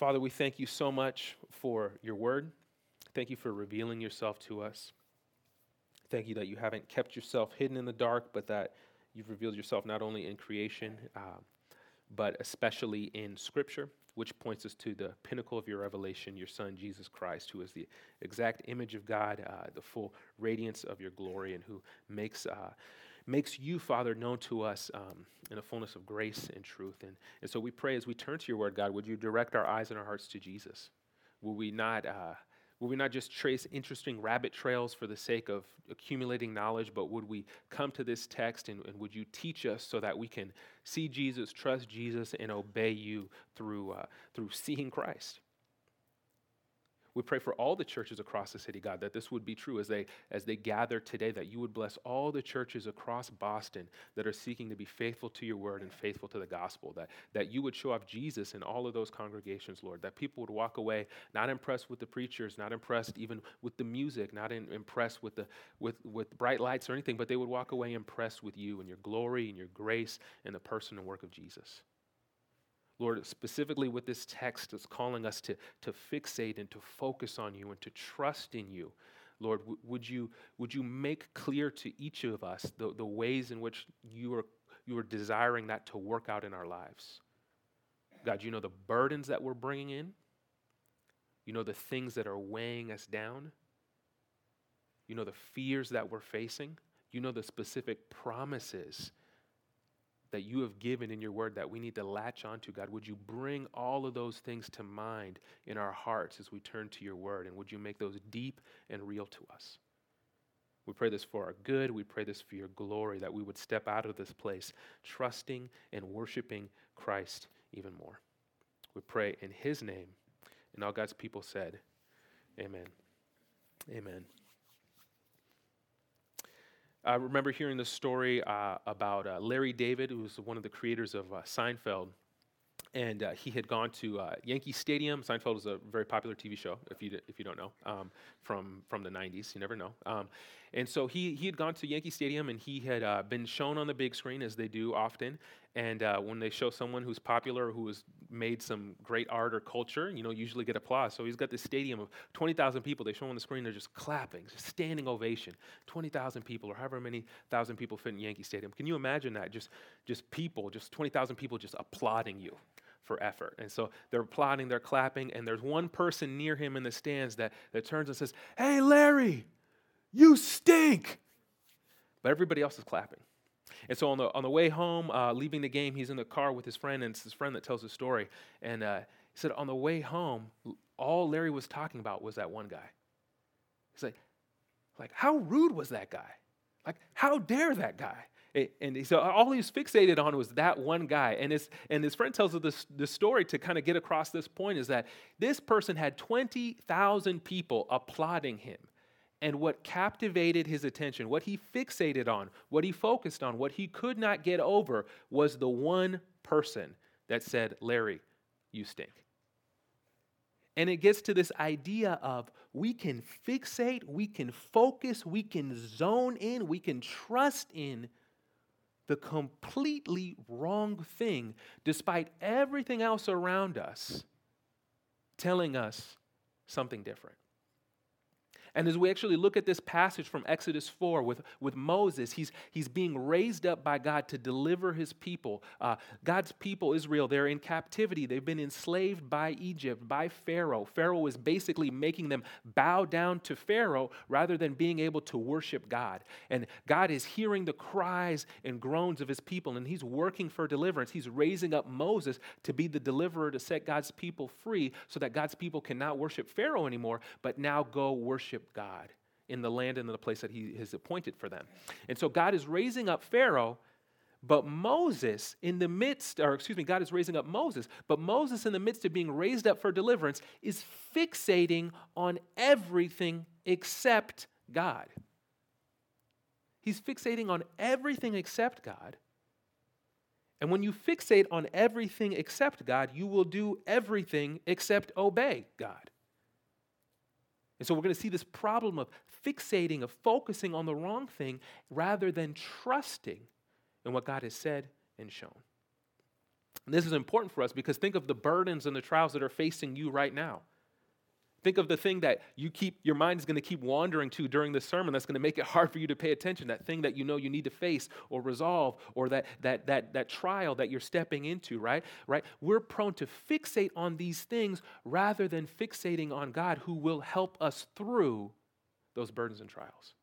Father, we thank you so much for your word. Thank you for revealing yourself to us. Thank you that you haven't kept yourself hidden in the dark, but that you've revealed yourself not only in creation, uh, but especially in Scripture, which points us to the pinnacle of your revelation, your Son, Jesus Christ, who is the exact image of God, uh, the full radiance of your glory, and who makes. Uh, makes you, Father, known to us um, in a fullness of grace and truth. And, and so we pray as we turn to your word, God, would you direct our eyes and our hearts to Jesus? Will we not, uh, will we not just trace interesting rabbit trails for the sake of accumulating knowledge, but would we come to this text and, and would you teach us so that we can see Jesus, trust Jesus, and obey you through, uh, through seeing Christ? We pray for all the churches across the city, God, that this would be true as they as they gather today, that you would bless all the churches across Boston that are seeking to be faithful to your word and faithful to the gospel, that, that you would show off Jesus in all of those congregations, Lord, that people would walk away not impressed with the preachers, not impressed even with the music, not in, impressed with the with, with bright lights or anything, but they would walk away impressed with you and your glory and your grace and the person and work of Jesus. Lord, specifically with this text, it's calling us to, to fixate and to focus on you and to trust in you. Lord, w- would, you, would you make clear to each of us the, the ways in which you are, you are desiring that to work out in our lives? God, you know the burdens that we're bringing in. You know the things that are weighing us down. You know the fears that we're facing. You know the specific promises that you have given in your word that we need to latch onto, God. Would you bring all of those things to mind in our hearts as we turn to your word? And would you make those deep and real to us? We pray this for our good. We pray this for your glory, that we would step out of this place trusting and worshiping Christ even more. We pray in his name. And all God's people said, Amen. Amen. I remember hearing the story uh, about uh, Larry David, who was one of the creators of uh, Seinfeld. And uh, he had gone to uh, Yankee Stadium. Seinfeld was a very popular TV show, if you, if you don't know, um, from, from the 90s. You never know. Um, and so he, he had gone to Yankee Stadium and he had uh, been shown on the big screen, as they do often. And uh, when they show someone who's popular, who has made some great art or culture, you know, usually get applause. So he's got this stadium of 20,000 people. They show him on the screen, they're just clapping, just standing ovation. 20,000 people, or however many thousand people fit in Yankee Stadium. Can you imagine that? Just, just people, just 20,000 people just applauding you for effort. And so they're applauding, they're clapping, and there's one person near him in the stands that, that turns and says, Hey, Larry, you stink. But everybody else is clapping. And so on the, on the way home, uh, leaving the game, he's in the car with his friend, and it's his friend that tells the story. And uh, he said, on the way home, all Larry was talking about was that one guy. He's like, like, how rude was that guy? Like, how dare that guy? And so all he was fixated on was that one guy. And his, and his friend tells us this, this story to kind of get across this point is that this person had 20,000 people applauding him. And what captivated his attention, what he fixated on, what he focused on, what he could not get over was the one person that said, Larry, you stink. And it gets to this idea of we can fixate, we can focus, we can zone in, we can trust in the completely wrong thing despite everything else around us telling us something different. And as we actually look at this passage from Exodus 4 with, with Moses, he's, he's being raised up by God to deliver his people. Uh, God's people, Israel, they're in captivity. They've been enslaved by Egypt, by Pharaoh. Pharaoh is basically making them bow down to Pharaoh rather than being able to worship God. And God is hearing the cries and groans of his people, and he's working for deliverance. He's raising up Moses to be the deliverer to set God's people free so that God's people cannot worship Pharaoh anymore, but now go worship worship God in the land and in the place that He has appointed for them. And so God is raising up Pharaoh. But Moses, in the midst, or excuse me, God is raising up Moses, but Moses, in the midst of being raised up for deliverance, is fixating on everything except God. He's fixating on everything except God. And when you fixate on everything except God, you will do everything except obey God. And so we're going to see this problem of fixating, of focusing on the wrong thing rather than trusting in what God has said and shown. And this is important for us because think of the burdens and the trials that are facing you right now. Think of the thing that you keep, your mind is going to keep wandering to during the sermon that's going to make it hard for you to pay attention. That thing that you know you need to face or resolve, or that, that, that, that trial that you're stepping into, right? Right? We're prone to fixate on these things rather than fixating on God who will help us through those burdens and trials.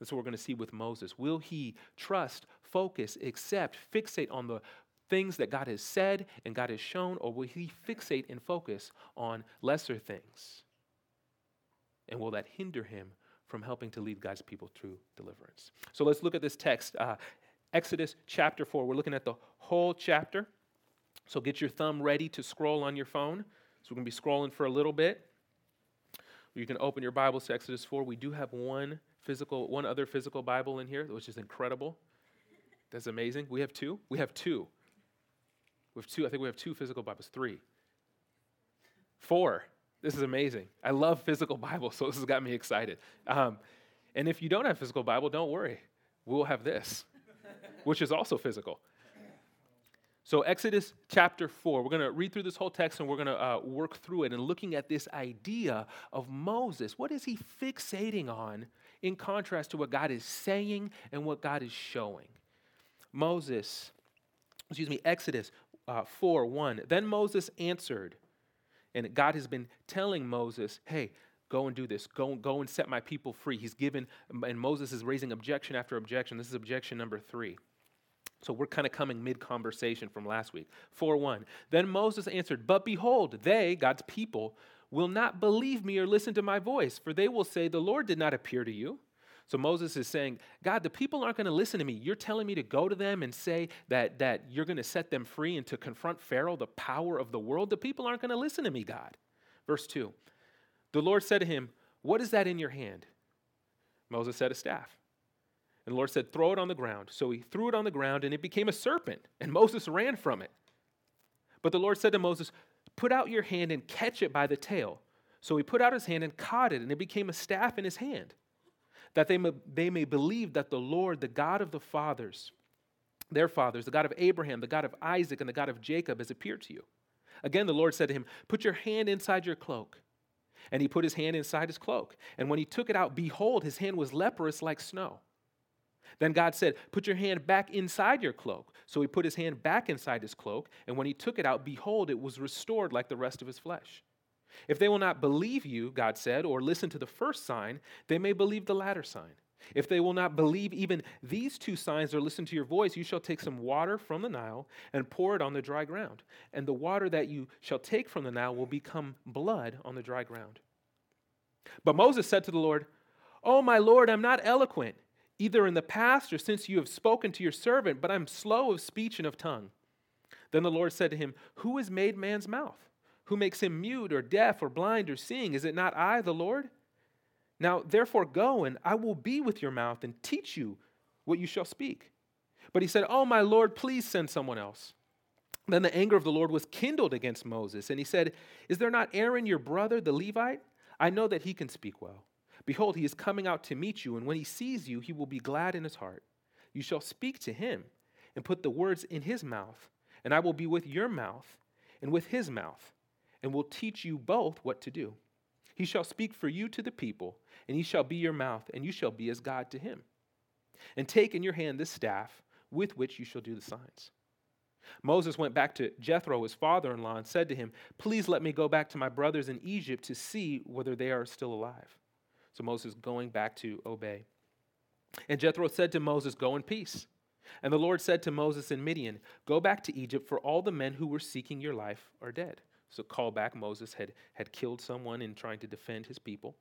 That's what we're going to see with Moses. Will he trust, focus, accept, fixate on the things that God has said and God has shown, or will he fixate and focus on lesser things? And will that hinder him from helping to lead God's people through deliverance? So let's look at this text uh, Exodus chapter 4. We're looking at the whole chapter. So get your thumb ready to scroll on your phone. So we're going to be scrolling for a little bit. You can open your Bibles to Exodus 4. We do have one physical, one other physical Bible in here, which is incredible. That's amazing. We have two. We have two. We have two. I think we have two physical Bibles. Three. Four. This is amazing. I love physical Bible, so this has got me excited. Um, and if you don't have physical Bible, don't worry. We'll have this, which is also physical. So, Exodus chapter 4, we're going to read through this whole text and we're going to uh, work through it and looking at this idea of Moses. What is he fixating on in contrast to what God is saying and what God is showing? Moses, excuse me, Exodus uh, 4 1. Then Moses answered, and God has been telling Moses, hey, go and do this. Go, go and set my people free. He's given, and Moses is raising objection after objection. This is objection number three. So we're kind of coming mid conversation from last week. 4 1. Then Moses answered, But behold, they, God's people, will not believe me or listen to my voice, for they will say, The Lord did not appear to you. So Moses is saying, God, the people aren't going to listen to me. You're telling me to go to them and say that, that you're going to set them free and to confront Pharaoh, the power of the world. The people aren't going to listen to me, God. Verse 2 The Lord said to him, What is that in your hand? Moses said, A staff. And the Lord said, Throw it on the ground. So he threw it on the ground, and it became a serpent, and Moses ran from it. But the Lord said to Moses, Put out your hand and catch it by the tail. So he put out his hand and caught it, and it became a staff in his hand that they may, they may believe that the Lord, the God of the fathers, their fathers, the God of Abraham, the God of Isaac, and the God of Jacob, has appeared to you. Again, the Lord said to him, Put your hand inside your cloak. And he put his hand inside his cloak. And when he took it out, behold, his hand was leprous like snow. Then God said, Put your hand back inside your cloak. So he put his hand back inside his cloak. And when he took it out, behold, it was restored like the rest of his flesh. If they will not believe you, God said, or listen to the first sign, they may believe the latter sign. If they will not believe even these two signs or listen to your voice, you shall take some water from the Nile and pour it on the dry ground. And the water that you shall take from the Nile will become blood on the dry ground. But Moses said to the Lord, Oh, my Lord, I'm not eloquent, either in the past or since you have spoken to your servant, but I'm slow of speech and of tongue. Then the Lord said to him, Who has made man's mouth? Who makes him mute or deaf or blind or seeing? Is it not I, the Lord? Now, therefore, go and I will be with your mouth and teach you what you shall speak. But he said, Oh, my Lord, please send someone else. Then the anger of the Lord was kindled against Moses, and he said, Is there not Aaron your brother, the Levite? I know that he can speak well. Behold, he is coming out to meet you, and when he sees you, he will be glad in his heart. You shall speak to him and put the words in his mouth, and I will be with your mouth and with his mouth and will teach you both what to do. He shall speak for you to the people, and he shall be your mouth, and you shall be as God to him. And take in your hand this staff with which you shall do the signs. Moses went back to Jethro, his father in law, and said to him, Please let me go back to my brothers in Egypt to see whether they are still alive. So Moses going back to obey. And Jethro said to Moses, Go in peace. And the Lord said to Moses in Midian, Go back to Egypt, for all the men who were seeking your life are dead. So, call back Moses had, had killed someone in trying to defend his people.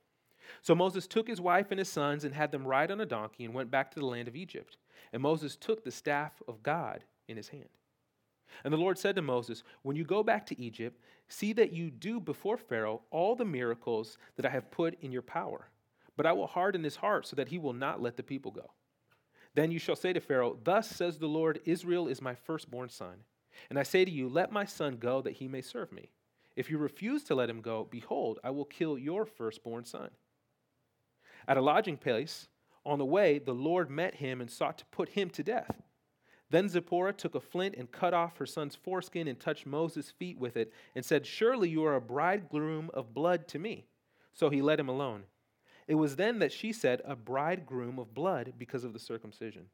So Moses took his wife and his sons and had them ride on a donkey and went back to the land of Egypt. And Moses took the staff of God in his hand. And the Lord said to Moses, When you go back to Egypt, see that you do before Pharaoh all the miracles that I have put in your power. But I will harden his heart so that he will not let the people go. Then you shall say to Pharaoh, Thus says the Lord, Israel is my firstborn son. And I say to you, Let my son go that he may serve me. If you refuse to let him go, behold, I will kill your firstborn son. At a lodging place, on the way, the Lord met him and sought to put him to death. Then Zipporah took a flint and cut off her son's foreskin and touched Moses' feet with it and said, Surely you are a bridegroom of blood to me. So he let him alone. It was then that she said, A bridegroom of blood because of the circumcision.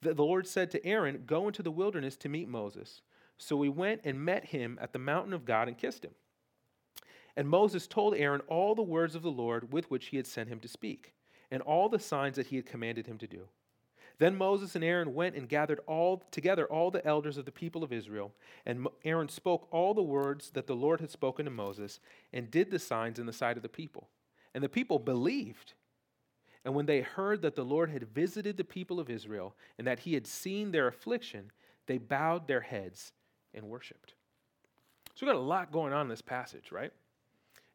The Lord said to Aaron, Go into the wilderness to meet Moses. So he went and met him at the mountain of God and kissed him. And Moses told Aaron all the words of the Lord with which he had sent him to speak, and all the signs that he had commanded him to do. Then Moses and Aaron went and gathered all together all the elders of the people of Israel, and Aaron spoke all the words that the Lord had spoken to Moses, and did the signs in the sight of the people. And the people believed. And when they heard that the Lord had visited the people of Israel and that he had seen their affliction, they bowed their heads and worshiped. So we got a lot going on in this passage, right?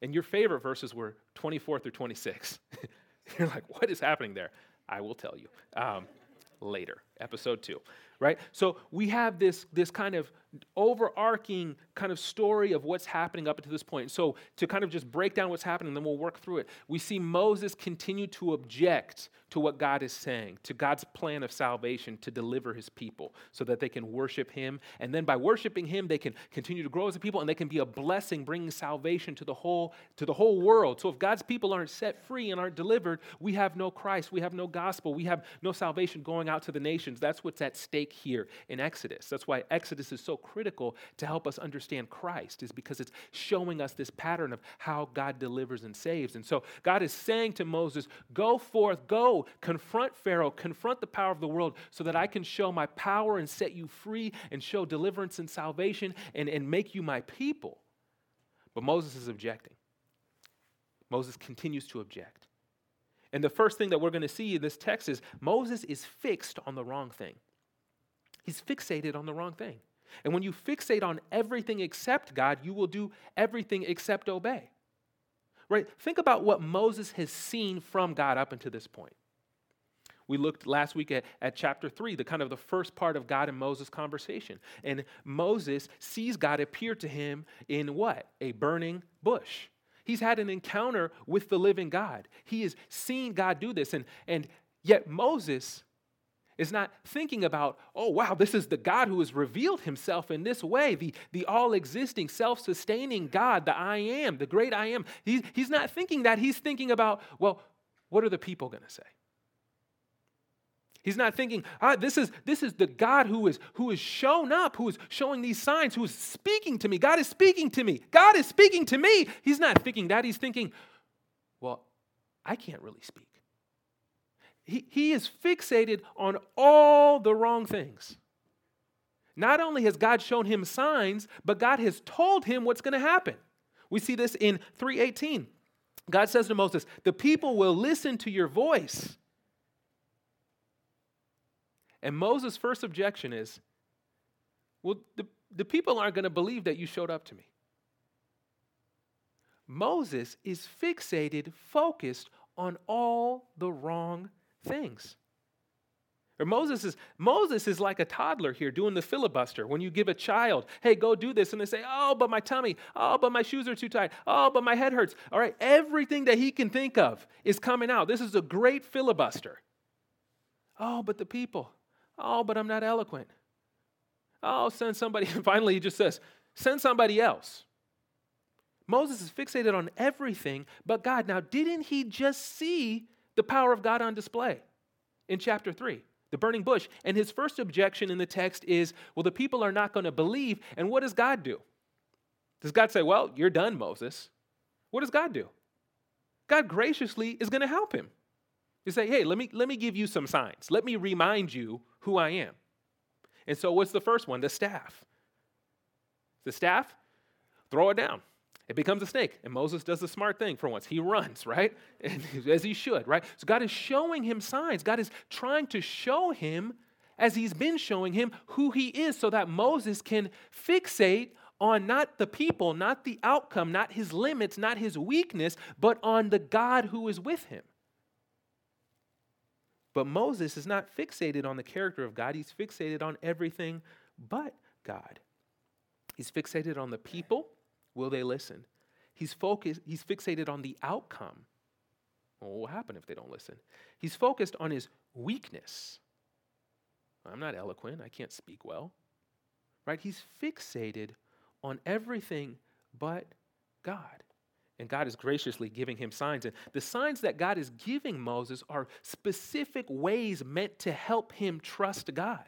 And your favorite verses were 24 through 26. You're like, what is happening there? I will tell you um, later, episode two right? So we have this, this kind of overarching kind of story of what's happening up to this point. So to kind of just break down what's happening, then we'll work through it. We see Moses continue to object to what God is saying, to God's plan of salvation to deliver his people so that they can worship him. And then by worshiping him, they can continue to grow as a people and they can be a blessing bringing salvation to the whole to the whole world. So if God's people aren't set free and aren't delivered, we have no Christ, we have no gospel, we have no salvation going out to the nations. That's what's at stake here in Exodus. That's why Exodus is so critical to help us understand Christ is because it's showing us this pattern of how God delivers and saves. And so God is saying to Moses, "Go forth, go confront Pharaoh, confront the power of the world, so that I can show my power and set you free and show deliverance and salvation and, and make you my people. But Moses is objecting. Moses continues to object. And the first thing that we're going to see in this text is Moses is fixed on the wrong thing. He's fixated on the wrong thing. And when you fixate on everything except God, you will do everything except obey. Right? Think about what Moses has seen from God up until this point. We looked last week at, at chapter 3, the kind of the first part of God and Moses' conversation. And Moses sees God appear to him in what? A burning bush. He's had an encounter with the living God. He has seen God do this. And, and yet Moses is not thinking about, oh, wow, this is the God who has revealed himself in this way, the, the all existing, self sustaining God, the I am, the great I am. He, he's not thinking that. He's thinking about, well, what are the people going to say? He's not thinking, ah, this is this is the God who is who is shown up, who is showing these signs, who is speaking to me. God is speaking to me. God is speaking to me. He's not thinking that. He's thinking, well, I can't really speak. He, he is fixated on all the wrong things. Not only has God shown him signs, but God has told him what's going to happen. We see this in 318. God says to Moses, The people will listen to your voice and Moses' first objection is, well, the, the people aren't going to believe that you showed up to me. Moses is fixated, focused on all the wrong things. Or Moses is Moses is like a toddler here doing the filibuster. When you give a child, hey, go do this, and they say, oh, but my tummy, oh, but my shoes are too tight, oh, but my head hurts. All right, everything that he can think of is coming out. This is a great filibuster. Oh, but the people, Oh, but I'm not eloquent. Oh, send somebody. finally, he just says, send somebody else. Moses is fixated on everything but God. Now, didn't he just see the power of God on display in chapter 3? The burning bush. And his first objection in the text is, well, the people are not going to believe. And what does God do? Does God say, well, you're done, Moses? What does God do? God graciously is going to help him. You say, hey, let me, let me give you some signs. Let me remind you who I am. And so, what's the first one? The staff. The staff, throw it down. It becomes a snake. And Moses does the smart thing for once. He runs, right? And, as he should, right? So, God is showing him signs. God is trying to show him, as he's been showing him, who he is so that Moses can fixate on not the people, not the outcome, not his limits, not his weakness, but on the God who is with him. But Moses is not fixated on the character of God, he's fixated on everything but God. He's fixated on the people. Will they listen? He's focused, he's fixated on the outcome. Well, what will happen if they don't listen? He's focused on his weakness. I'm not eloquent. I can't speak well. Right? He's fixated on everything but God. And God is graciously giving him signs. And the signs that God is giving Moses are specific ways meant to help him trust God,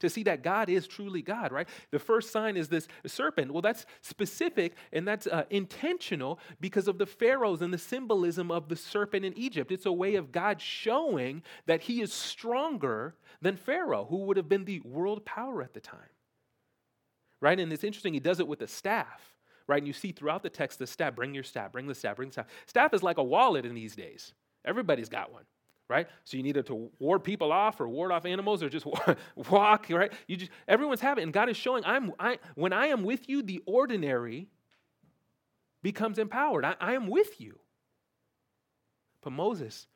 to see that God is truly God, right? The first sign is this serpent. Well, that's specific and that's uh, intentional because of the pharaohs and the symbolism of the serpent in Egypt. It's a way of God showing that he is stronger than Pharaoh, who would have been the world power at the time, right? And it's interesting, he does it with a staff right? And you see throughout the text the staff, bring your staff, bring the staff, bring the staff. Staff is like a wallet in these days. Everybody's got one, right? So you need to ward people off or ward off animals or just walk, right? You just everyone's having. And God is showing, I'm I when I am with you, the ordinary becomes empowered. I, I am with you. But Moses,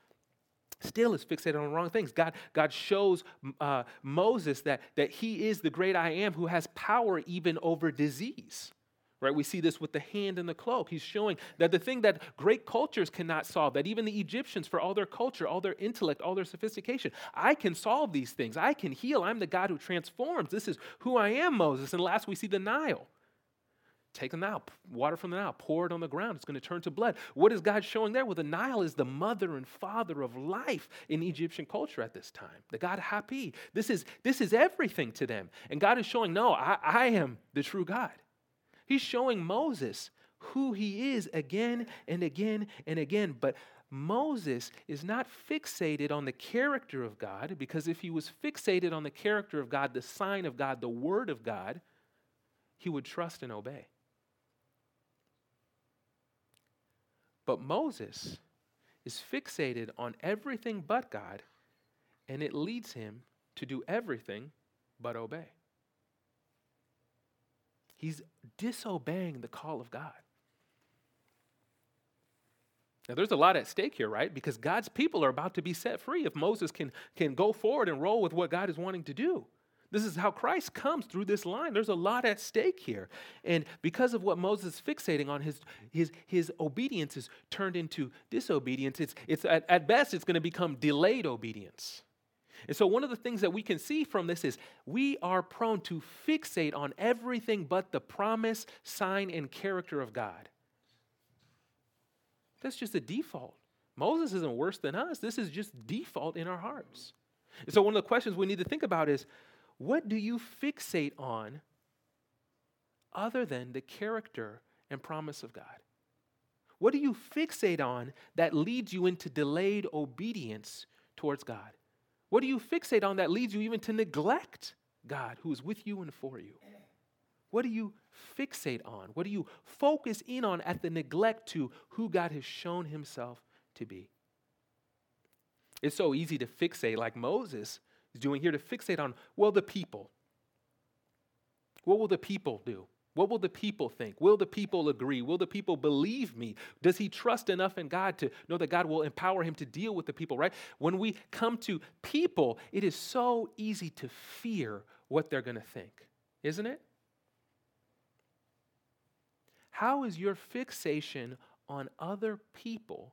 still is fixated on the wrong things. God, God shows uh, Moses that, that he is the great I am who has power even over disease right? We see this with the hand and the cloak. He's showing that the thing that great cultures cannot solve, that even the Egyptians, for all their culture, all their intellect, all their sophistication, I can solve these things. I can heal. I'm the God who transforms. This is who I am, Moses. And last, we see the Nile. Take the Nile, water from the Nile, pour it on the ground. It's going to turn to blood. What is God showing there? Well, the Nile is the mother and father of life in Egyptian culture at this time. The God Hapi. This is, this is everything to them. And God is showing, no, I, I am the true God. He's showing Moses who he is again and again and again. But Moses is not fixated on the character of God, because if he was fixated on the character of God, the sign of God, the word of God, he would trust and obey. But Moses is fixated on everything but God, and it leads him to do everything but obey. He's disobeying the call of God. Now, there's a lot at stake here, right? Because God's people are about to be set free if Moses can, can go forward and roll with what God is wanting to do. This is how Christ comes through this line. There's a lot at stake here. And because of what Moses is fixating on, his, his, his obedience is turned into disobedience. It's, it's at, at best, it's going to become delayed obedience. And so, one of the things that we can see from this is we are prone to fixate on everything but the promise, sign, and character of God. That's just a default. Moses isn't worse than us. This is just default in our hearts. And so, one of the questions we need to think about is what do you fixate on other than the character and promise of God? What do you fixate on that leads you into delayed obedience towards God? What do you fixate on that leads you even to neglect God who is with you and for you? What do you fixate on? What do you focus in on at the neglect to who God has shown himself to be? It's so easy to fixate, like Moses is doing here, to fixate on, well, the people. What will the people do? What will the people think? Will the people agree? Will the people believe me? Does he trust enough in God to know that God will empower him to deal with the people, right? When we come to people, it is so easy to fear what they're going to think, isn't it? How is your fixation on other people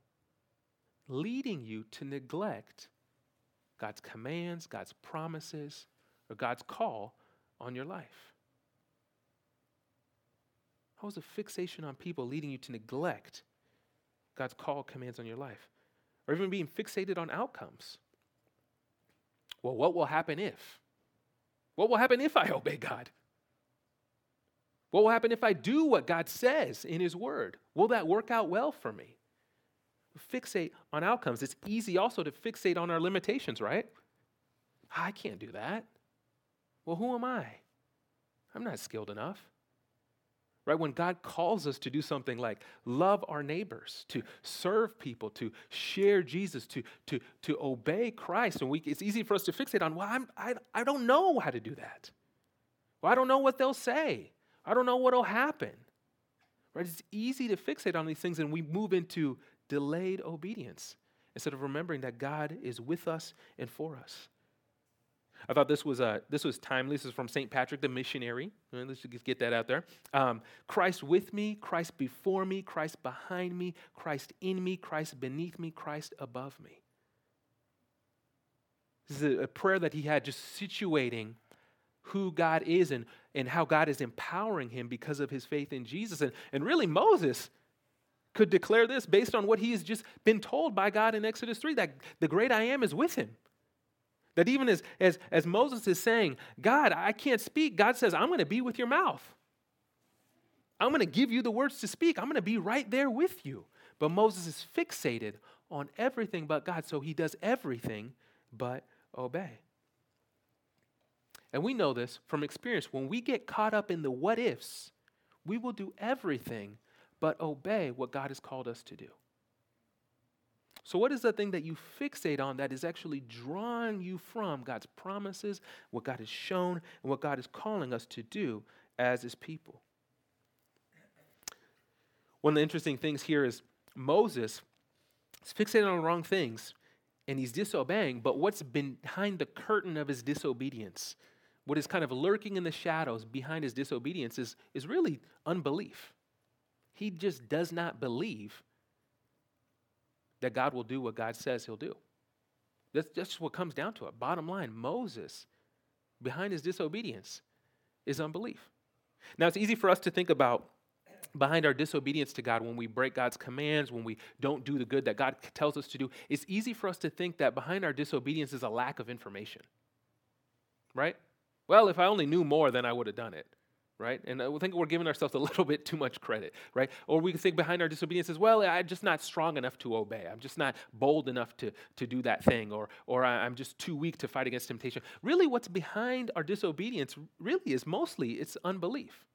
leading you to neglect God's commands, God's promises, or God's call on your life? How is a fixation on people leading you to neglect God's call commands on your life? Or even being fixated on outcomes? Well, what will happen if? What will happen if I obey God? What will happen if I do what God says in His Word? Will that work out well for me? Fixate on outcomes. It's easy also to fixate on our limitations, right? I can't do that. Well, who am I? I'm not skilled enough right? When God calls us to do something like love our neighbors, to serve people, to share Jesus, to, to, to obey Christ, and we, it's easy for us to fixate on, well, I'm, I, I don't know how to do that. Well, I don't know what they'll say. I don't know what will happen. Right? It's easy to fixate on these things, and we move into delayed obedience instead of remembering that God is with us and for us. I thought this was, uh, this was timely. This is from St. Patrick the missionary. Let's just get that out there. Um, Christ with me, Christ before me, Christ behind me, Christ in me, Christ beneath me, Christ above me. This is a, a prayer that he had just situating who God is and, and how God is empowering him because of his faith in Jesus. And, and really, Moses could declare this based on what he has just been told by God in Exodus 3 that the great I am is with him. That even as, as, as Moses is saying, God, I can't speak, God says, I'm going to be with your mouth. I'm going to give you the words to speak. I'm going to be right there with you. But Moses is fixated on everything but God, so he does everything but obey. And we know this from experience. When we get caught up in the what ifs, we will do everything but obey what God has called us to do. So, what is the thing that you fixate on that is actually drawing you from God's promises, what God has shown, and what God is calling us to do as His people? One of the interesting things here is Moses is fixated on the wrong things and he's disobeying, but what's behind the curtain of his disobedience, what is kind of lurking in the shadows behind his disobedience, is, is really unbelief. He just does not believe that God will do what God says he'll do. That's, just what comes down to it. Bottom line, Moses, behind his disobedience, is unbelief. Now, it's easy for us to think about behind our disobedience to God, when we break God's commands, when we don't do the good that God tells us to do, it's easy for us to think that behind our disobedience is a lack of information. Right? Well, if I only knew more, then I would have done it right? And uh, I think we're giving ourselves a little bit too much credit, right? Or we can think behind our disobedience as well, I'm just not strong enough to obey. I'm just not bold enough to, to do that thing, or, or I'm just too weak to fight against temptation. Really, what's behind our disobedience really is mostly it's unbelief.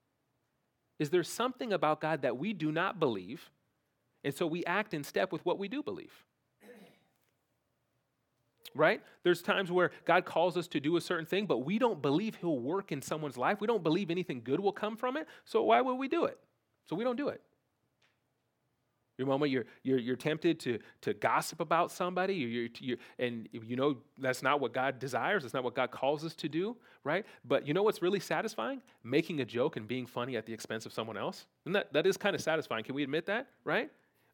Is there something about God that we do not believe, and so we act in step with what we do believe? Right? There's times where God calls us to do a certain thing, but we don't believe He'll work in someone's life. We don't believe anything good will come from it. So why would we do it? So we don't do it. Your moment you're, you're, you're tempted to, to gossip about somebody, you're, you're, and you know that's not what God desires, it's not what God calls us to do, right? But you know what's really satisfying? Making a joke and being funny at the expense of someone else. And that, that is kind of satisfying. Can we admit that, right?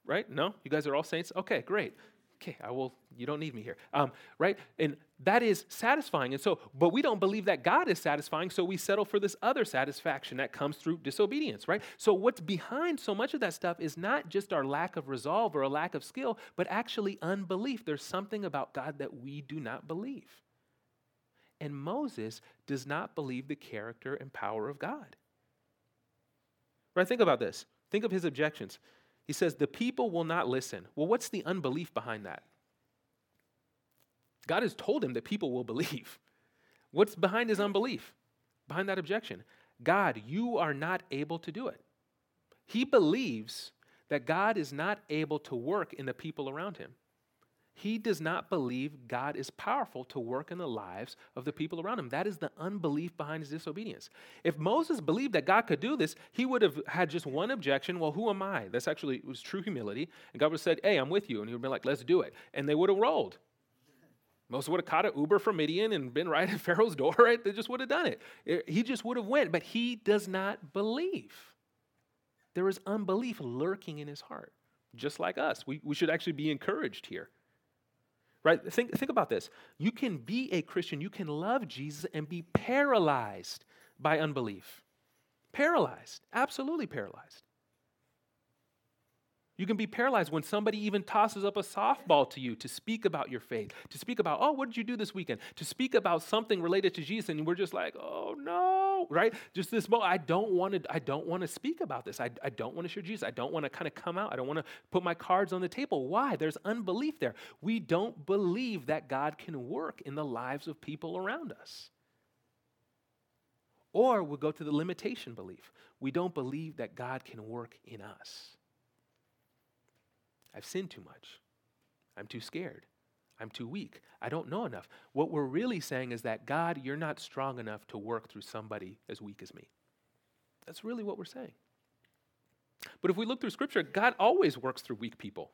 Right? No? You guys are all saints? Okay, great okay, I will, you don't need me here. Um, right? And that is satisfying. And so, but we don't believe that God is satisfying, so we settle for this other satisfaction that comes through disobedience, right? So, what's behind so much of that stuff is not just our lack of resolve or a lack of skill, but actually unbelief. There's something about God that we do not believe. And Moses does not believe the character and power of God. Right? Think about this. Think of his objections. He says, The people will not listen. Well, what's the unbelief behind that? God has told him that people will believe. What's behind his unbelief? Behind that objection? God, you are not able to do it. He believes that God is not able to work in the people around him he does not believe God is powerful to work in the lives of the people around him. That is the unbelief behind his disobedience. If Moses believed that God could do this, he would have had just one objection. Well, who am I? That's actually was true humility. And God would have said, Hey, I'm with you. And he would have been like, Let's do it. And they would have rolled. Moses would have caught an Uber from Midian and been right at Pharaoh's door, right? They just would have done it. He just would have went, but he does not believe. There is unbelief lurking in his heart, just like us. We, we should actually be encouraged here. Right? Think, think about this. You can be a Christian, you can love Jesus and be paralyzed by unbelief. Paralyzed, absolutely paralyzed. You can be paralyzed when somebody even tosses up a softball to you to speak about your faith, to speak about, oh, what did you do this weekend? To speak about something related to Jesus, and we're just like, oh no, right? Just this moment, I don't want to, I don't want to speak about this. I, I don't want to share Jesus. I don't want to kind of come out. I don't want to put my cards on the table. Why? There's unbelief there. We don't believe that God can work in the lives of people around us. Or we'll go to the limitation belief. We don't believe that God can work in us. I've sinned too much. I'm too scared. I'm too weak. I don't know enough. What we're really saying is that, God, you're not strong enough to work through somebody as weak as me. That's really what we're saying. But if we look through Scripture, God always works through weak people.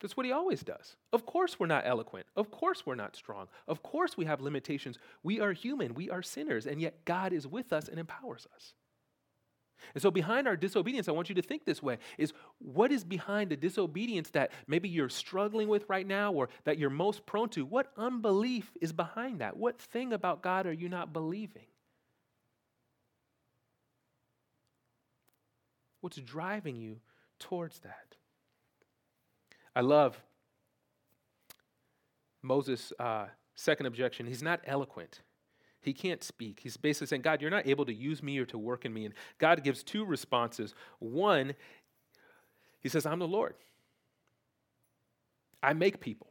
That's what he always does. Of course, we're not eloquent. Of course, we're not strong. Of course, we have limitations. We are human. We are sinners. And yet, God is with us and empowers us. And so, behind our disobedience, I want you to think this way is what is behind the disobedience that maybe you're struggling with right now or that you're most prone to? What unbelief is behind that? What thing about God are you not believing? What's driving you towards that? I love Moses' uh, second objection. He's not eloquent. He can't speak. He's basically saying, God, you're not able to use me or to work in me. And God gives two responses. One, he says, I'm the Lord. I make people.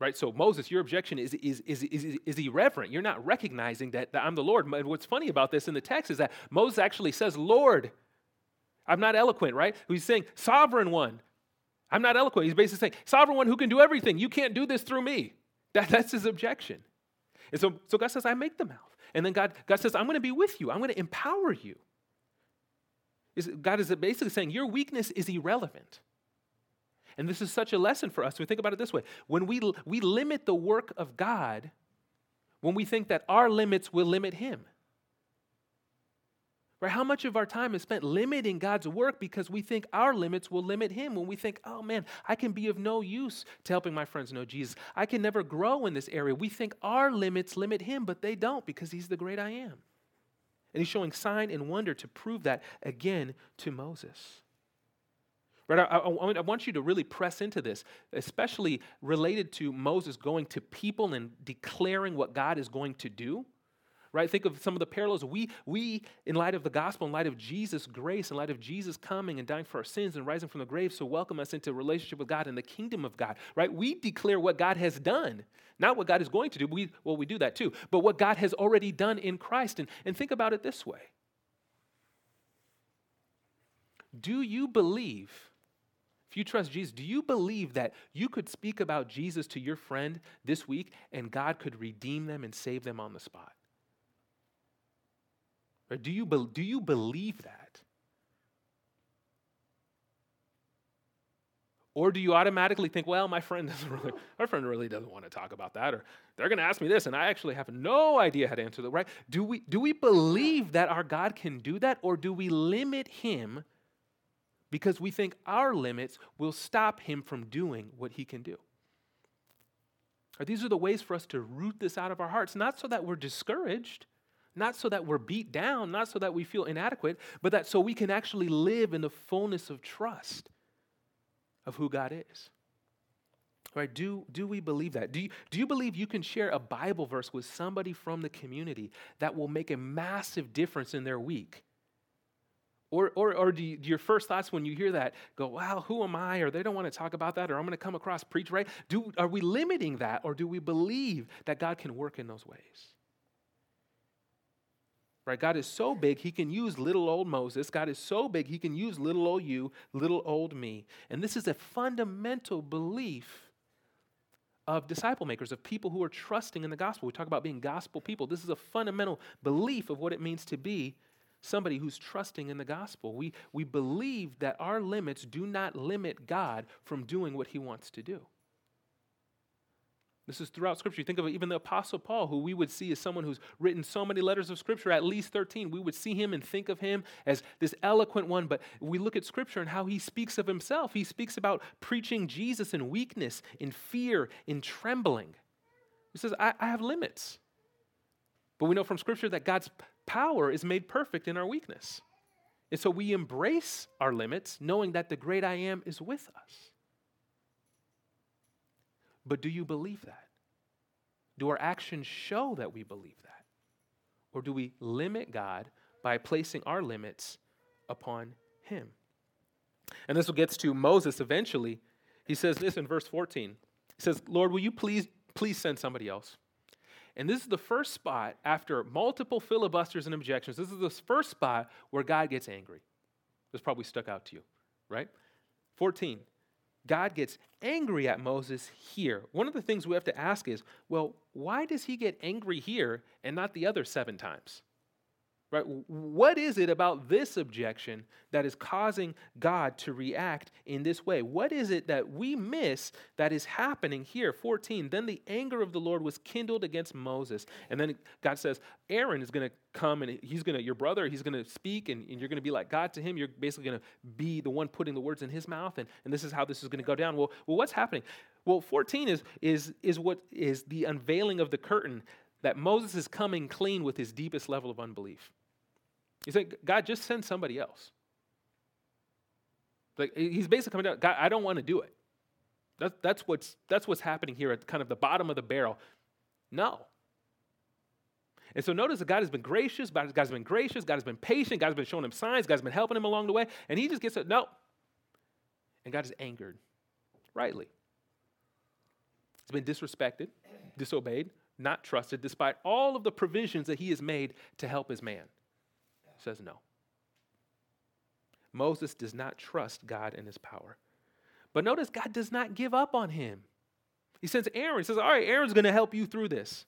Right? So, Moses, your objection is, is, is, is, is irreverent. You're not recognizing that, that I'm the Lord. What's funny about this in the text is that Moses actually says, Lord. I'm not eloquent, right? He's saying, Sovereign one. I'm not eloquent. He's basically saying, Sovereign one who can do everything. You can't do this through me. That, that's his objection. And so, so God says, I make the mouth. And then God, God says, I'm going to be with you. I'm going to empower you. Is, God is basically saying, Your weakness is irrelevant. And this is such a lesson for us. We think about it this way when we, we limit the work of God, when we think that our limits will limit Him. Right? How much of our time is spent limiting God's work because we think our limits will limit Him? When we think, oh man, I can be of no use to helping my friends know Jesus. I can never grow in this area. We think our limits limit Him, but they don't because He's the great I am. And He's showing sign and wonder to prove that again to Moses. Right? I, I, I want you to really press into this, especially related to Moses going to people and declaring what God is going to do right? Think of some of the parallels. We, we, in light of the gospel, in light of Jesus' grace, in light of Jesus coming and dying for our sins and rising from the grave, so welcome us into relationship with God and the kingdom of God, right? We declare what God has done, not what God is going to do. We, well, we do that too, but what God has already done in Christ. And, and think about it this way Do you believe? If you trust Jesus, do you believe that you could speak about Jesus to your friend this week and God could redeem them and save them on the spot? Or do you, be, do you believe that? Or do you automatically think, well, my friend doesn't really, my friend really doesn't want to talk about that, or they're going to ask me this, and I actually have no idea how to answer that, right? Do we, do we believe that our God can do that, or do we limit him because we think our limits will stop him from doing what he can do? These are the ways for us to root this out of our hearts, not so that we're discouraged, not so that we're beat down, not so that we feel inadequate, but that so we can actually live in the fullness of trust of who God is. Right? Do, do we believe that? Do you, do you believe you can share a Bible verse with somebody from the community that will make a massive difference in their week? Or, or, or do, you, do, your first thoughts when you hear that go, wow, who am I? Or they don't want to talk about that, or I'm going to come across preach, right? Do, are we limiting that, or do we believe that God can work in those ways? Right? God is so big, he can use little old Moses. God is so big, he can use little old you, little old me. And this is a fundamental belief of disciple makers, of people who are trusting in the gospel. We talk about being gospel people. This is a fundamental belief of what it means to be somebody who's trusting in the gospel. We, we believe that our limits do not limit God from doing what he wants to do. This is throughout Scripture. You think of even the Apostle Paul, who we would see as someone who's written so many letters of Scripture, at least 13. We would see him and think of him as this eloquent one, but we look at Scripture and how he speaks of himself. He speaks about preaching Jesus in weakness, in fear, in trembling. He says, I, I have limits. But we know from Scripture that God's power is made perfect in our weakness. And so we embrace our limits, knowing that the great I am is with us. But do you believe that? Do our actions show that we believe that? Or do we limit God by placing our limits upon Him? And this gets to Moses eventually. He says this in verse 14. He says, Lord, will you please, please send somebody else? And this is the first spot after multiple filibusters and objections. This is the first spot where God gets angry. This probably stuck out to you, right? 14. God gets angry at Moses here. One of the things we have to ask is well, why does he get angry here and not the other seven times? Right? What is it about this objection that is causing God to react in this way? What is it that we miss that is happening here? 14. Then the anger of the Lord was kindled against Moses. And then God says, Aaron is going to come and he's going to, your brother, he's going to speak and, and you're going to be like God to him. You're basically going to be the one putting the words in his mouth. And, and this is how this is going to go down. Well, well, what's happening? Well, 14 is, is, is what is the unveiling of the curtain that Moses is coming clean with his deepest level of unbelief. He's like, God, just send somebody else. Like he's basically coming down, God, I don't want to do it. That's, that's, what's, that's what's happening here at kind of the bottom of the barrel. No. And so notice that God has been gracious, God has been gracious, God has been patient, God has been showing him signs, God has been helping him along the way, and he just gets it, no. And God is angered, rightly. He's been disrespected, disobeyed, not trusted, despite all of the provisions that he has made to help his man. Says no. Moses does not trust God and his power. But notice God does not give up on him. He sends Aaron. He says, All right, Aaron's going to help you through this.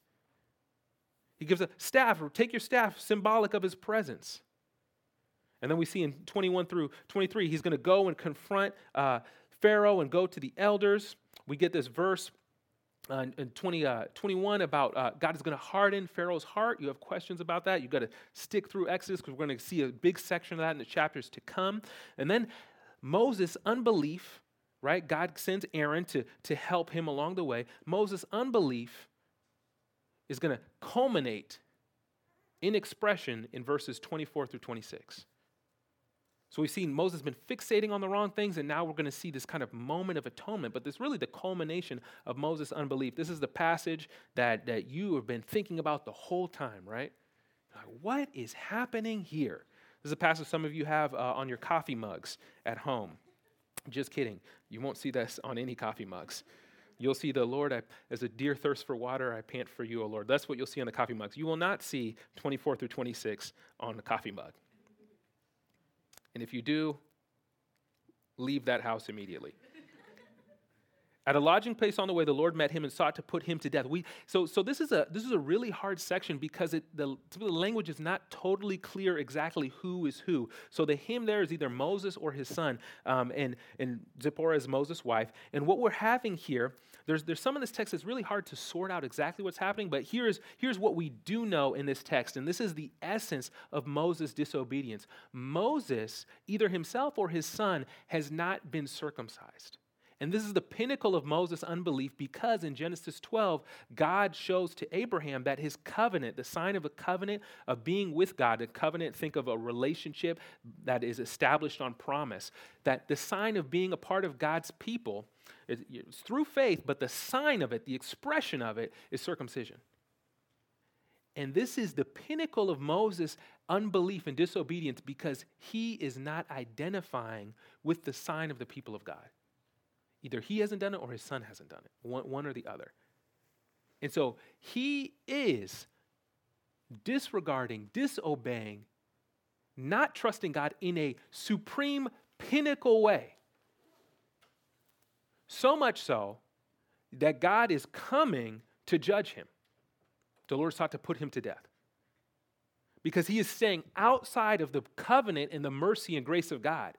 He gives a staff, take your staff, symbolic of his presence. And then we see in 21 through 23, he's going to go and confront uh, Pharaoh and go to the elders. We get this verse uh, in 20, uh, 21 about uh, God is going to harden Pharaoh's heart. You have questions about that. You've got to stick through Exodus because we're going to see a big section of that in the chapters to come. And then Moses' unbelief, right? God sends Aaron to, to help him along the way. Moses' unbelief is going to culminate in expression in verses 24 through 26. So we've seen Moses been fixating on the wrong things, and now we're going to see this kind of moment of atonement. But this is really the culmination of Moses' unbelief. This is the passage that, that you have been thinking about the whole time, right? What is happening here? This is a passage some of you have uh, on your coffee mugs at home. Just kidding. You won't see this on any coffee mugs. You'll see the Lord, I, as a deer thirsts for water, I pant for you, O Lord. That's what you'll see on the coffee mugs. You will not see 24 through 26 on the coffee mug. And if you do, leave that house immediately. At a lodging place on the way, the Lord met him and sought to put him to death. We, so, so this is a this is a really hard section because it, the, the language is not totally clear exactly who is who. So the him there is either Moses or his son, um, and and Zipporah is Moses' wife. And what we're having here, there's there's some of this text that's really hard to sort out exactly what's happening. But here's here's what we do know in this text, and this is the essence of Moses' disobedience. Moses, either himself or his son, has not been circumcised. And this is the pinnacle of Moses' unbelief because in Genesis 12, God shows to Abraham that his covenant, the sign of a covenant of being with God, a covenant, think of a relationship that is established on promise, that the sign of being a part of God's people is through faith, but the sign of it, the expression of it, is circumcision. And this is the pinnacle of Moses' unbelief and disobedience because he is not identifying with the sign of the people of God. Either he hasn't done it or his son hasn't done it, one, one or the other. And so he is disregarding, disobeying, not trusting God in a supreme, pinnacle way. So much so that God is coming to judge him. The Lord sought to put him to death. Because he is staying outside of the covenant and the mercy and grace of God.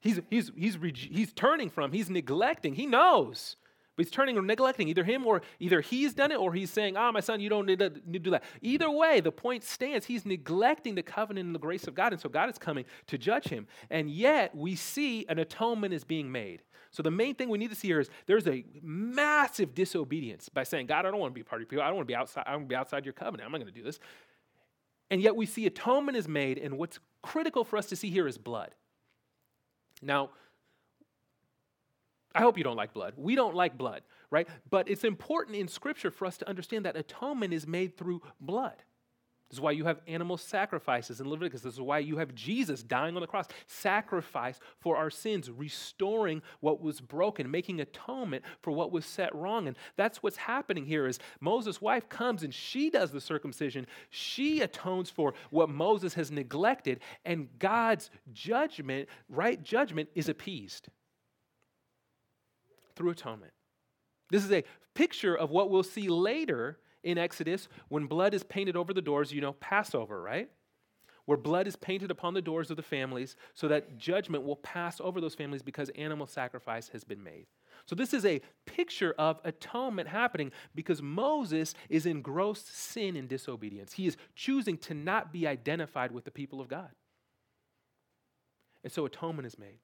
He's, he's, he's, he's turning from, he's neglecting, he knows. But he's turning or neglecting either him or either he's done it or he's saying, Ah, oh, my son, you don't need to, need to do that. Either way, the point stands. He's neglecting the covenant and the grace of God. And so God is coming to judge him. And yet we see an atonement is being made. So the main thing we need to see here is there's a massive disobedience by saying, God, I don't want to be a part of people. I don't want to be outside, I want to be outside your covenant. I'm not going to do this. And yet we see atonement is made, and what's critical for us to see here is blood. Now, I hope you don't like blood. We don't like blood, right? But it's important in Scripture for us to understand that atonement is made through blood. This is why you have animal sacrifices in Leviticus. This is why you have Jesus dying on the cross, sacrifice for our sins, restoring what was broken, making atonement for what was set wrong. And that's what's happening here is Moses' wife comes and she does the circumcision. She atones for what Moses has neglected, and God's judgment, right judgment, is appeased through atonement. This is a picture of what we'll see later in Exodus, when blood is painted over the doors, you know, Passover, right? Where blood is painted upon the doors of the families so that judgment will pass over those families because animal sacrifice has been made. So, this is a picture of atonement happening because Moses is in gross sin and disobedience. He is choosing to not be identified with the people of God. And so, atonement is made.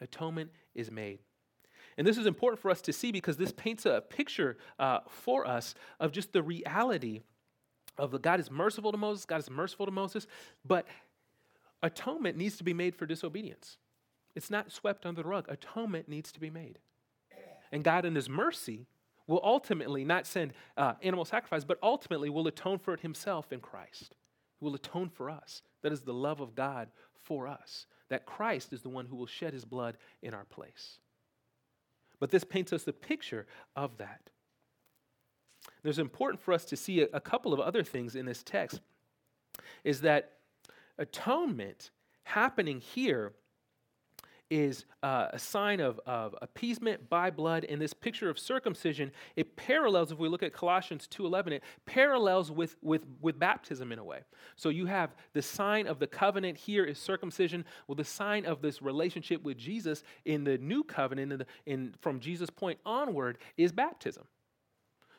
Atonement is made. And this is important for us to see because this paints a picture uh, for us of just the reality of God is merciful to Moses, God is merciful to Moses, but atonement needs to be made for disobedience. It's not swept under the rug. Atonement needs to be made. And God, in His mercy, will ultimately not send uh, animal sacrifice, but ultimately will atone for it Himself in Christ. He will atone for us. That is the love of God for us. That Christ is the one who will shed His blood in our place. But this paints us the picture of that. There's important for us to see a, a couple of other things in this text. Is that atonement happening here is uh, a sign of, of appeasement by blood and this picture of circumcision it parallels if we look at colossians 2.11 it parallels with, with, with baptism in a way. So you have the sign of the covenant here is circumcision. Well the sign of this relationship with jesus in the new covenant in, the, in from jesus point onward is baptism.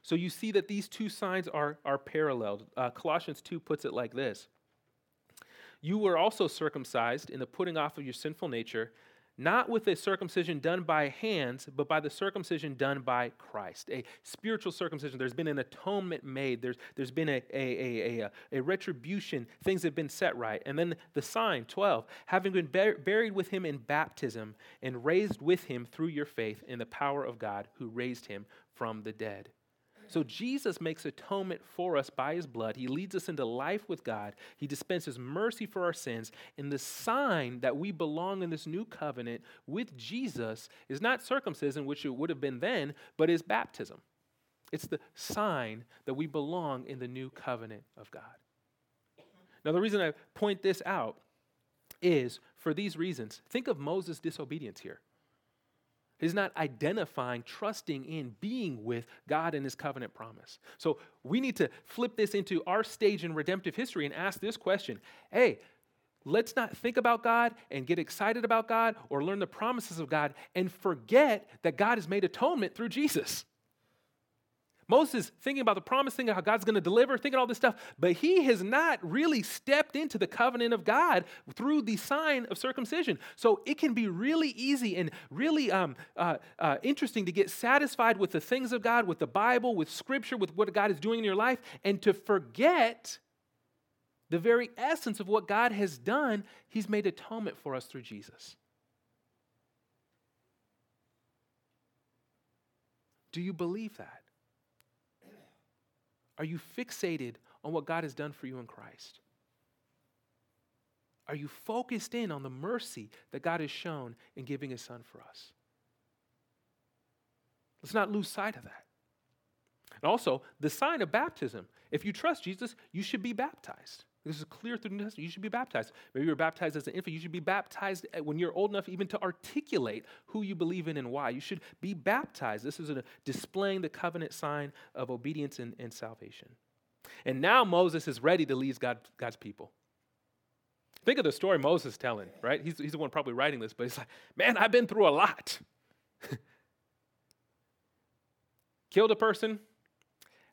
So you see that these two signs are, are paralleled. Uh, colossians 2 puts it like this. You were also circumcised in the putting off of your sinful nature not with a circumcision done by hands, but by the circumcision done by Christ. A spiritual circumcision. There's been an atonement made, there's, there's been a, a, a, a, retribution, things have been set right. And then the sign, 12, having been bur- buried with him in baptism and raised with him through your faith in the power of God who raised him from the dead. So Jesus makes atonement for us by his blood. He leads us into life with God. He dispenses mercy for our sins. And the sign that we belong in this new covenant with Jesus is not circumcision, which it would have been then, but is baptism. It's the sign that we belong in the new covenant of God. Now, the reason I point this out is for these reasons. Think of Moses' disobedience here. He's not identifying, trusting in being with God and his covenant promise. So we need to flip this into our stage in redemptive history and ask this question Hey, let's not think about God and get excited about God or learn the promises of God and forget that God has made atonement through Jesus. Moses thinking about the promise, thinking how God's going to deliver, thinking all this stuff, but he has not really stepped into the covenant of God through the sign of circumcision. So it can be really easy and really um, uh, uh, interesting to get satisfied with the things of God, with the Bible, with Scripture, with what God is doing in your life, and to forget the very essence of what God has done. He's made atonement for us through Jesus. Do you believe that? Are you fixated on what God has done for you in Christ? Are you focused in on the mercy that God has shown in giving his son for us? Let's not lose sight of that. And also, the sign of baptism. If you trust Jesus, you should be baptized. This is clear through the New Testament. You should be baptized. Maybe you were baptized as an infant. You should be baptized when you're old enough even to articulate who you believe in and why. You should be baptized. This is a, displaying the covenant sign of obedience and, and salvation. And now Moses is ready to lead God, God's people. Think of the story Moses telling, right? He's, he's the one probably writing this, but he's like, man, I've been through a lot. Killed a person,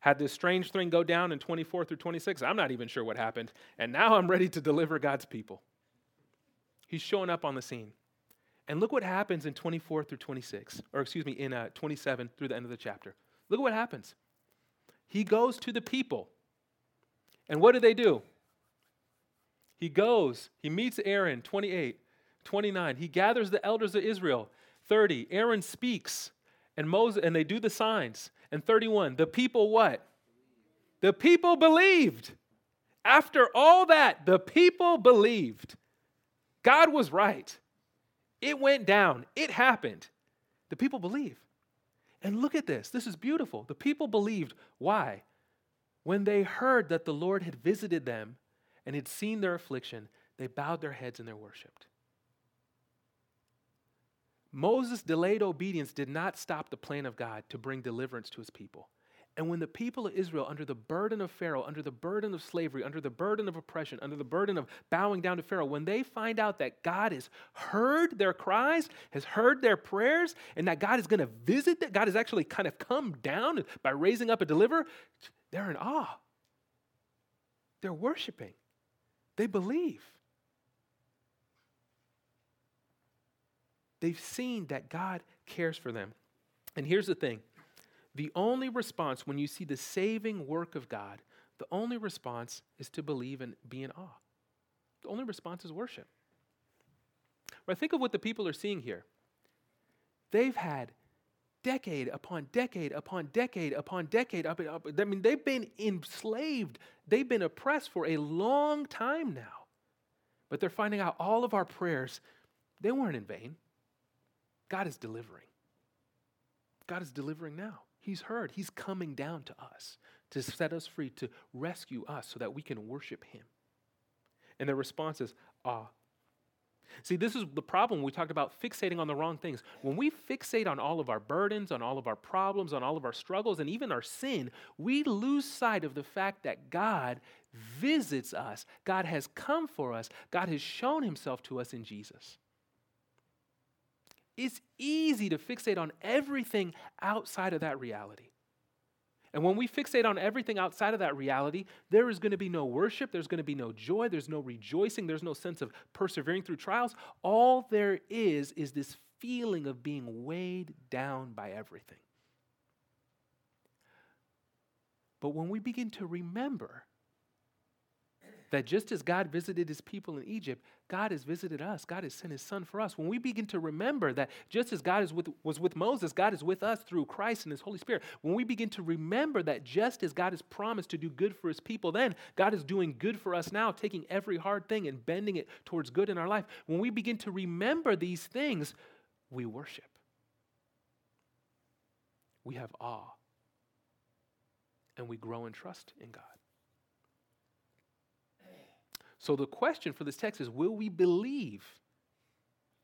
had this strange thing go down in 24 through 26. I'm not even sure what happened. And now I'm ready to deliver God's people. He's showing up on the scene. And look what happens in 24 through 26, or excuse me, in uh, 27 through the end of the chapter. Look what happens. He goes to the people. And what do they do? He goes, he meets Aaron, 28, 29. He gathers the elders of Israel, 30. Aaron speaks, and Moses, and they do the signs and 31. The people what? The people believed. After all that, the people believed. God was right. It went down. It happened. The people believe. And look at this. This is beautiful. The people believed. Why? When they heard that the Lord had visited them and had seen their affliction, they bowed their heads and they worshiped. Moses' delayed obedience did not stop the plan of God to bring deliverance to his people. And when the people of Israel, under the burden of Pharaoh, under the burden of slavery, under the burden of oppression, under the burden of bowing down to Pharaoh, when they find out that God has heard their cries, has heard their prayers, and that God is going to visit that, God has actually kind of come down by raising up a deliverer, they're in awe. They're worshiping. They believe. They've seen that God cares for them. And here's the thing the only response when you see the saving work of God, the only response is to believe and be in awe. The only response is worship. But think of what the people are seeing here. They've had decade upon decade upon decade upon decade. Up, up, I mean, they've been enslaved, they've been oppressed for a long time now. But they're finding out all of our prayers, they weren't in vain. God is delivering. God is delivering now. He's heard. He's coming down to us to set us free, to rescue us so that we can worship Him. And the response is ah. See, this is the problem. We talked about fixating on the wrong things. When we fixate on all of our burdens, on all of our problems, on all of our struggles, and even our sin, we lose sight of the fact that God visits us. God has come for us. God has shown Himself to us in Jesus. It's easy to fixate on everything outside of that reality. And when we fixate on everything outside of that reality, there is going to be no worship, there's going to be no joy, there's no rejoicing, there's no sense of persevering through trials. All there is is this feeling of being weighed down by everything. But when we begin to remember that just as God visited his people in Egypt, God has visited us. God has sent his son for us. When we begin to remember that just as God is with, was with Moses, God is with us through Christ and his Holy Spirit. When we begin to remember that just as God has promised to do good for his people, then God is doing good for us now, taking every hard thing and bending it towards good in our life. When we begin to remember these things, we worship. We have awe. And we grow in trust in God. So the question for this text is will we believe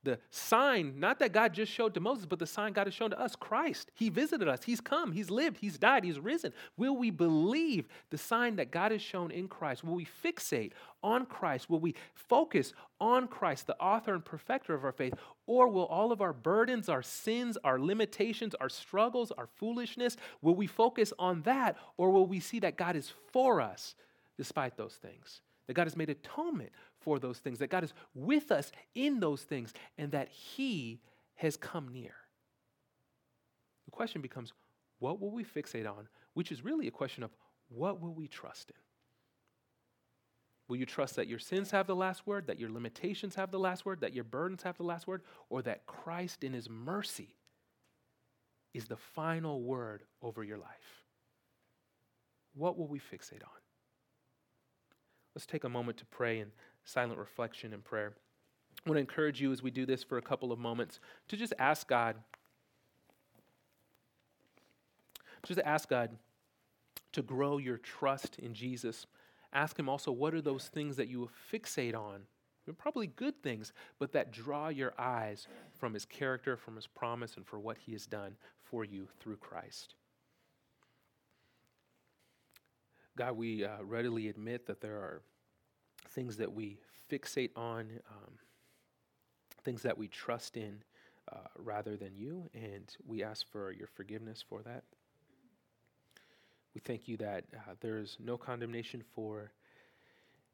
the sign, not that God just showed to Moses, but the sign God has shown to us Christ. He visited us, He's come, He's lived, He's died, He's risen. Will we believe the sign that God has shown in Christ? Will we fixate on Christ? Will we focus on Christ, the author and perfecter of our faith? Or will all of our burdens, our sins, our limitations, our struggles, our foolishness, will we focus on that? Or will we see that God is for us despite those things? That God has made atonement for those things, that God is with us in those things, and that He has come near. The question becomes what will we fixate on? Which is really a question of what will we trust in? Will you trust that your sins have the last word, that your limitations have the last word, that your burdens have the last word, or that Christ in His mercy is the final word over your life? What will we fixate on? Let's take a moment to pray in silent reflection and prayer. I want to encourage you as we do this for a couple of moments to just ask God, just ask God to grow your trust in Jesus. Ask Him also, what are those things that you fixate on? They're probably good things, but that draw your eyes from His character, from His promise, and for what He has done for you through Christ. God, we uh, readily admit that there are things that we fixate on, um, things that we trust in uh, rather than you, and we ask for your forgiveness for that. We thank you that uh, there is no condemnation for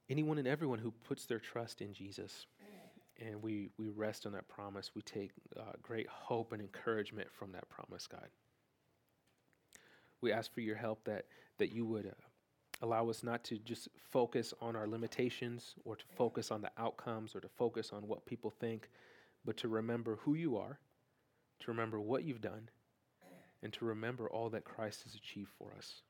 anyone and everyone who puts their trust in Jesus. And we, we rest on that promise. We take uh, great hope and encouragement from that promise, God. We ask for your help that, that you would uh, allow us not to just focus on our limitations or to focus on the outcomes or to focus on what people think, but to remember who you are, to remember what you've done, and to remember all that Christ has achieved for us.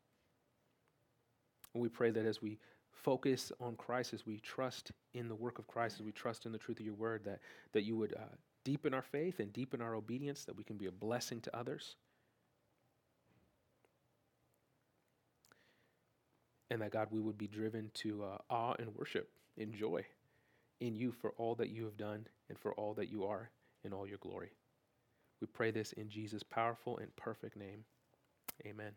And we pray that as we focus on Christ, as we trust in the work of Christ, as we trust in the truth of your word, that, that you would uh, deepen our faith and deepen our obedience, that we can be a blessing to others. And that God, we would be driven to uh, awe and worship and joy in you for all that you have done and for all that you are in all your glory. We pray this in Jesus' powerful and perfect name. Amen.